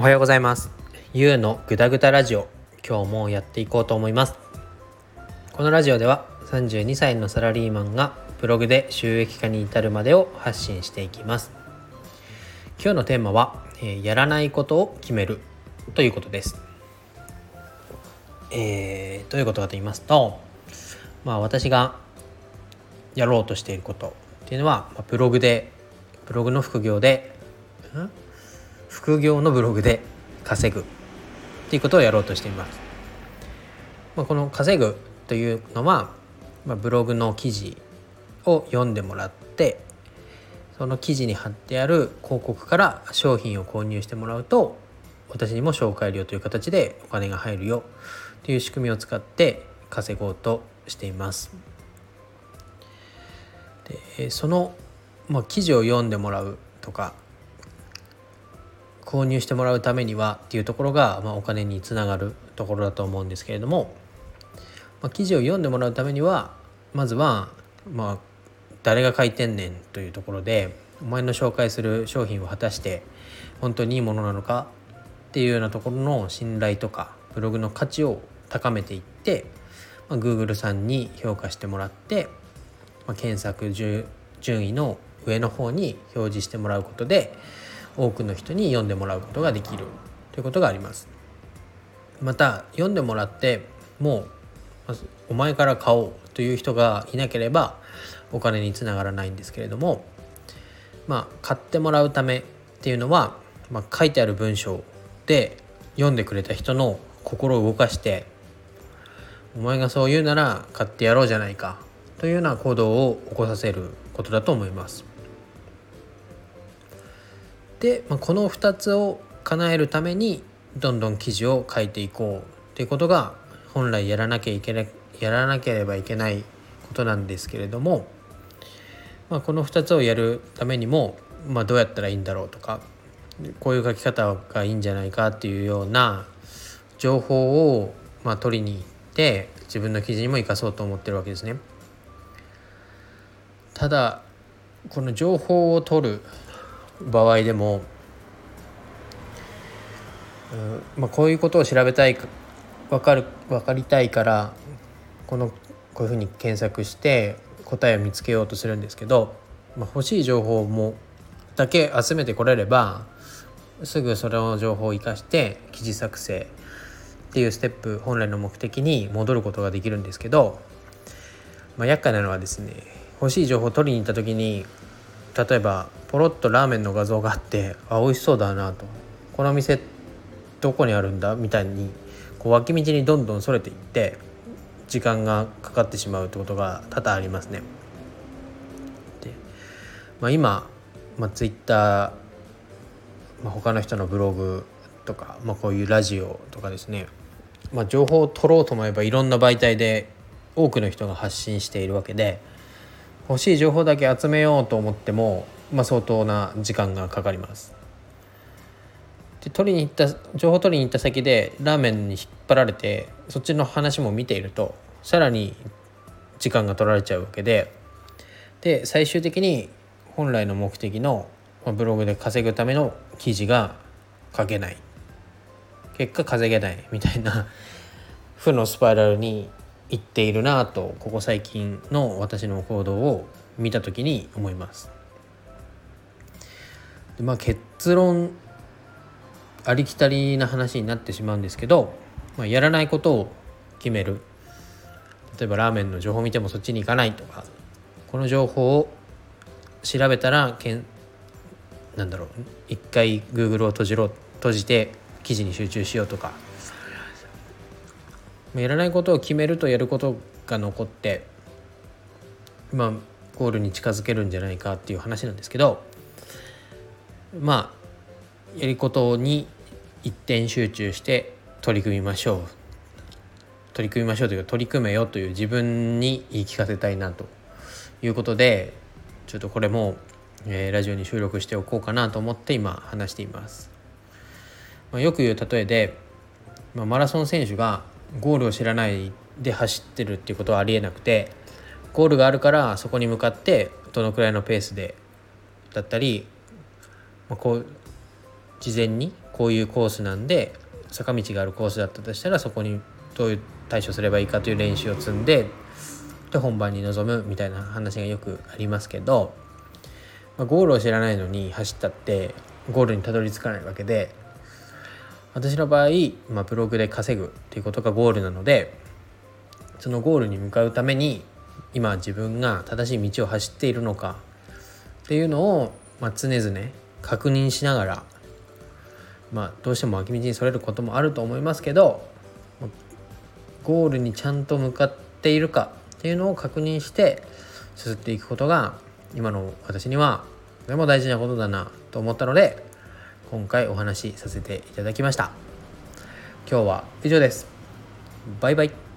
おはようございます。ゆうのぐだぐだラジオ。今日もやっていこうと思います。このラジオでは32歳のサラリーマンがブログで収益化に至るまでを発信していきます。今日のテーマは、えー、やらないことを決めるということです。えー、どういうことかと言いますとまあ私がやろうとしていることっていうのは、まあ、ブログでブログの副業でん？副業のブログで稼ぐっていうことをやろうとしています。まあ、この稼ぐというのは、まあ、ブログの記事を読んでもらってその記事に貼ってある広告から商品を購入してもらうと私にも紹介料という形でお金が入るよという仕組みを使って稼ごうとしています。でその、まあ、記事を読んでもらうとか購入してもらうためにはっていうところが、まあ、お金につながるところだと思うんですけれども、まあ、記事を読んでもらうためにはまずは、まあ、誰が書いてんねんというところでお前の紹介する商品を果たして本当にいいものなのかっていうようなところの信頼とかブログの価値を高めていって、まあ、Google さんに評価してもらって、まあ、検索順位の上の方に表示してもらうことで多くの人に読んでもらうことができるということがありますまた読んでもらってもうお前から買おうという人がいなければお金につながらないんですけれどもまあ買ってもらうためっていうのは、まあ、書いてある文章で読んでくれた人の心を動かしてお前がそう言うなら買ってやろうじゃないかというような行動を起こさせることだと思います。で、まあ、この2つを叶えるためにどんどん記事を書いていこうということが本来やらなきゃいけないやらなければいけないことなんですけれども、まあ、この2つをやるためにも、まあ、どうやったらいいんだろうとかこういう書き方がいいんじゃないかっていうような情報をまあ取りに行って自分の記事にも生かそうと思ってるわけですね。ただこの情報を取る場合でも、うんまあ、こういうことを調べたい分かる分かりたいからこのこういうふうに検索して答えを見つけようとするんですけど、まあ、欲しい情報もだけ集めてこれればすぐその情報を生かして記事作成っていうステップ本来の目的に戻ることができるんですけど、まあ、厄介なのはですね欲しい情報を取りに行った時に例えばポロッとラーメンの画像があってあ美味しそうだなとこの店どこにあるんだみたいにこう脇道にどんどんそれていって時間がかかってしまうってことが多々ありますね。で、まあ、今、まあ、Twitter、まあ、他の人のブログとか、まあ、こういうラジオとかですね、まあ、情報を取ろうと思えばいろんな媒体で多くの人が発信しているわけで欲しい情報だけ集めようと思っても、まあ、相当な時間がかかります。で取りに行った情報取りに行った先でラーメンに引っ張られてそっちの話も見ているとさらに時間が取られちゃうわけでで最終的に本来の目的のブログで稼ぐための記事が書けない結果稼げないみたいな負のスパイラルにいっているなとここ最近の私の行動を見た時に思います。まあ結論ありきたりな話になってしまうんですけど、まあ、やらないことを決める。例えばラーメンの情報を見てもそっちに行かないとかこの情報を調べたらけんなんだろう一回 Google を閉じろ閉じて記事に集中しようとか。やらないことを決めるとやることが残ってまあゴールに近づけるんじゃないかっていう話なんですけどまあやることに一点集中して取り組みましょう取り組みましょうというか取り組めよという自分に言い聞かせたいなということでちょっとこれも、えー、ラジオに収録しておこうかなと思って今話しています。まあ、よく言う例えで、まあ、マラソン選手がゴールを知らないで走ってるっていうことはありえなくてゴールがあるからそこに向かってどのくらいのペースでだったり、まあ、こう事前にこういうコースなんで坂道があるコースだったとしたらそこにどういう対処すればいいかという練習を積んでで本番に臨むみたいな話がよくありますけど、まあ、ゴールを知らないのに走ったってゴールにたどり着かないわけで私の場合、まあ、ブログで稼ぐっていうことがゴールなのでそのゴールに向かうために今自分が正しい道を走っているのかっていうのを、まあ、常々確認しながら、まあ、どうしても脇道にそれることもあると思いますけどゴールにちゃんと向かっているかっていうのを確認して進っていくことが今の私にはとても大事なことだなと思ったので今回お話しさせていただきました。今日は以上です。バイバイ。